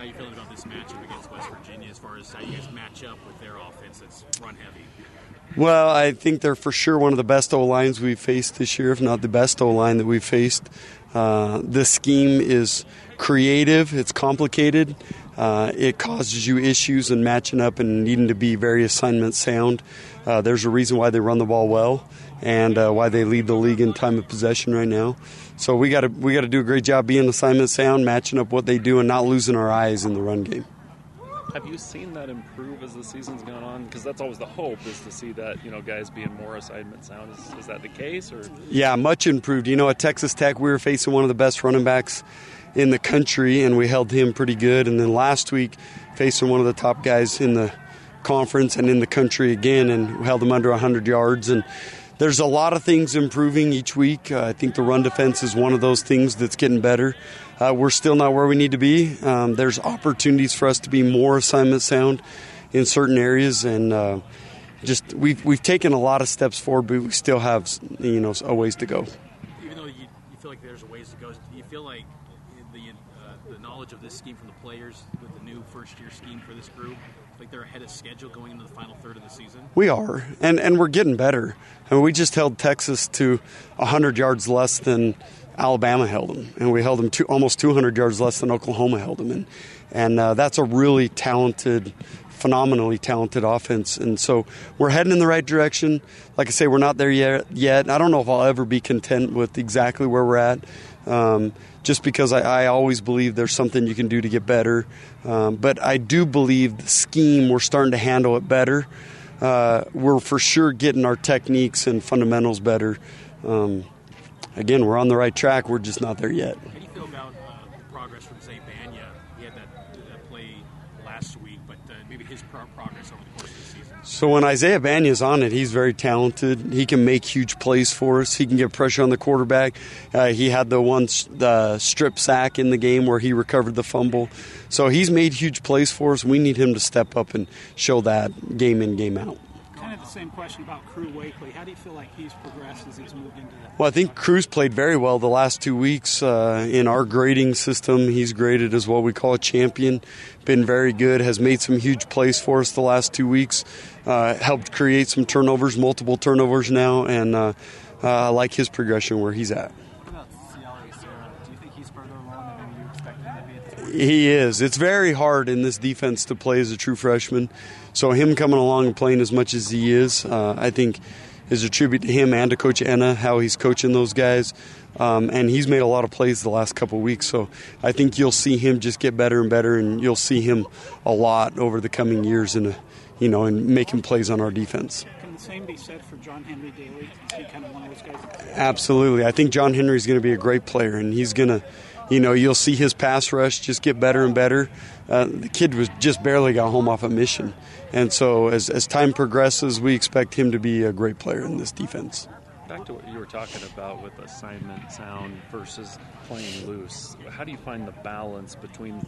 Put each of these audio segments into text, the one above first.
how you feeling about this matchup against West Virginia as far as how you guys match up with their offense that's run heavy? Well, I think they're for sure one of the best O lines we've faced this year, if not the best O line that we've faced. Uh, this scheme is creative, it's complicated, uh, it causes you issues in matching up and needing to be very assignment sound. Uh, there's a reason why they run the ball well and uh, why they lead the league in time of possession right now. So we got to we got to do a great job being assignment sound, matching up what they do, and not losing our eyes in the run game. Have you seen that improve as the season's gone on? Because that's always the hope is to see that you know guys being more assignment sound. Is, is that the case? Or yeah, much improved. You know, at Texas Tech, we were facing one of the best running backs in the country, and we held him pretty good. And then last week, facing one of the top guys in the conference and in the country again, and held him under 100 yards and there's a lot of things improving each week. Uh, I think the run defense is one of those things that's getting better. Uh, we're still not where we need to be. Um, there's opportunities for us to be more assignment sound in certain areas, and uh, just we've we've taken a lot of steps forward, but we still have you know a ways to go. Even though you, you feel like there's a ways to go, do you feel like knowledge of this scheme from the players with the new first year scheme for this group like they're ahead of schedule going into the final third of the season? We are, and and we're getting better. I mean, we just held Texas to 100 yards less than Alabama held them, and we held them to almost 200 yards less than Oklahoma held them, and and uh, that's a really talented phenomenally talented offense. And so we're heading in the right direction. Like I say, we're not there yet. Yet I don't know if I'll ever be content with exactly where we're at. Um, just because I, I, always believe there's something you can do to get better. Um, but I do believe the scheme, we're starting to handle it better. Uh, we're for sure getting our techniques and fundamentals better. Um, again, we're on the right track. We're just not there yet. How do you feel about uh, the progress from Zay Bagnah? He had that, that play last week, but maybe his progress over the course of the season. So when Isaiah Bagnah's on it, he's very talented. He can make huge plays for us. He can get pressure on the quarterback. Uh, he had the one strip sack in the game where he recovered the fumble. So he's made huge plays for us. We need him to step up and show that game in game out of the same question about Crew Wakley. How do you feel like he's progressed as he's moved into that? Well, I think Crew's played very well the last two weeks. Uh, in our grading system, he's graded as what we call a champion. Been very good, has made some huge plays for us the last two weeks. Uh, helped create some turnovers, multiple turnovers now, and uh, I like his progression where he's at. He is. It's very hard in this defense to play as a true freshman. So him coming along and playing as much as he is, uh, I think, is a tribute to him and to Coach Enna how he's coaching those guys. Um, and he's made a lot of plays the last couple weeks. So I think you'll see him just get better and better, and you'll see him a lot over the coming years in, a, you know, in making plays on our defense. Can the same be said for John Henry Daley? Kind of one of those guys? Absolutely. I think John Henry is going to be a great player, and he's going to you know, you'll see his pass rush just get better and better. Uh, the kid was just barely got home off a mission, and so as as time progresses, we expect him to be a great player in this defense. Back to what you were talking about with assignment sound versus playing loose. How do you find the balance between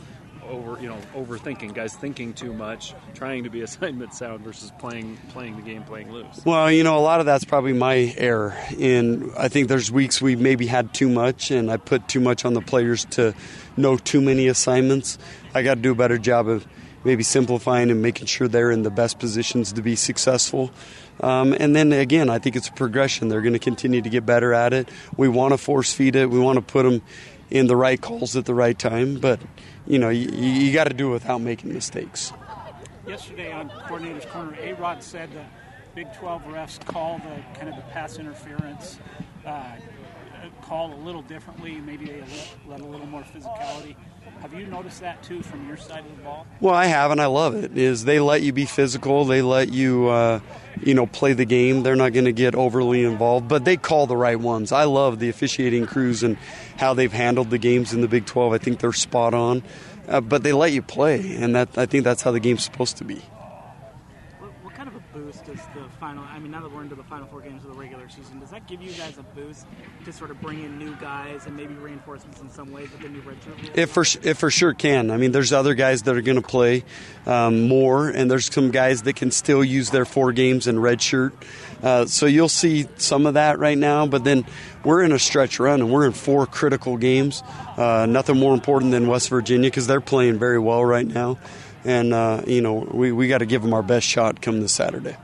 over you know overthinking guys thinking too much trying to be assignment sound versus playing playing the game playing loose well you know a lot of that's probably my error and i think there's weeks we maybe had too much and i put too much on the players to know too many assignments i got to do a better job of maybe simplifying and making sure they're in the best positions to be successful um, and then again, I think it's a progression. They're going to continue to get better at it. We want to force feed it. We want to put them in the right calls at the right time. But you know, you, you got to do it without making mistakes. Yesterday on Coordinator's Corner, A Rod said the Big 12 refs call the kind of the pass interference uh, call a little differently. Maybe they let, let a little more physicality. Have you noticed that too from your side of the ball? Well, I have, and I love it. Is they let you be physical, they let you, uh, you know, play the game. They're not going to get overly involved, but they call the right ones. I love the officiating crews and how they've handled the games in the Big 12. I think they're spot on, uh, but they let you play, and that I think that's how the game's supposed to be. Does the final. I mean, now that we're into the final four games of the regular season, does that give you guys a boost to sort of bring in new guys and maybe reinforcements in some ways with the new redshirt? It for it for sure can. I mean, there's other guys that are going to play um, more, and there's some guys that can still use their four games in redshirt. Uh, so you'll see some of that right now, but then we're in a stretch run and we're in four critical games. Uh, nothing more important than West Virginia because they're playing very well right now, and uh, you know we we got to give them our best shot come this Saturday.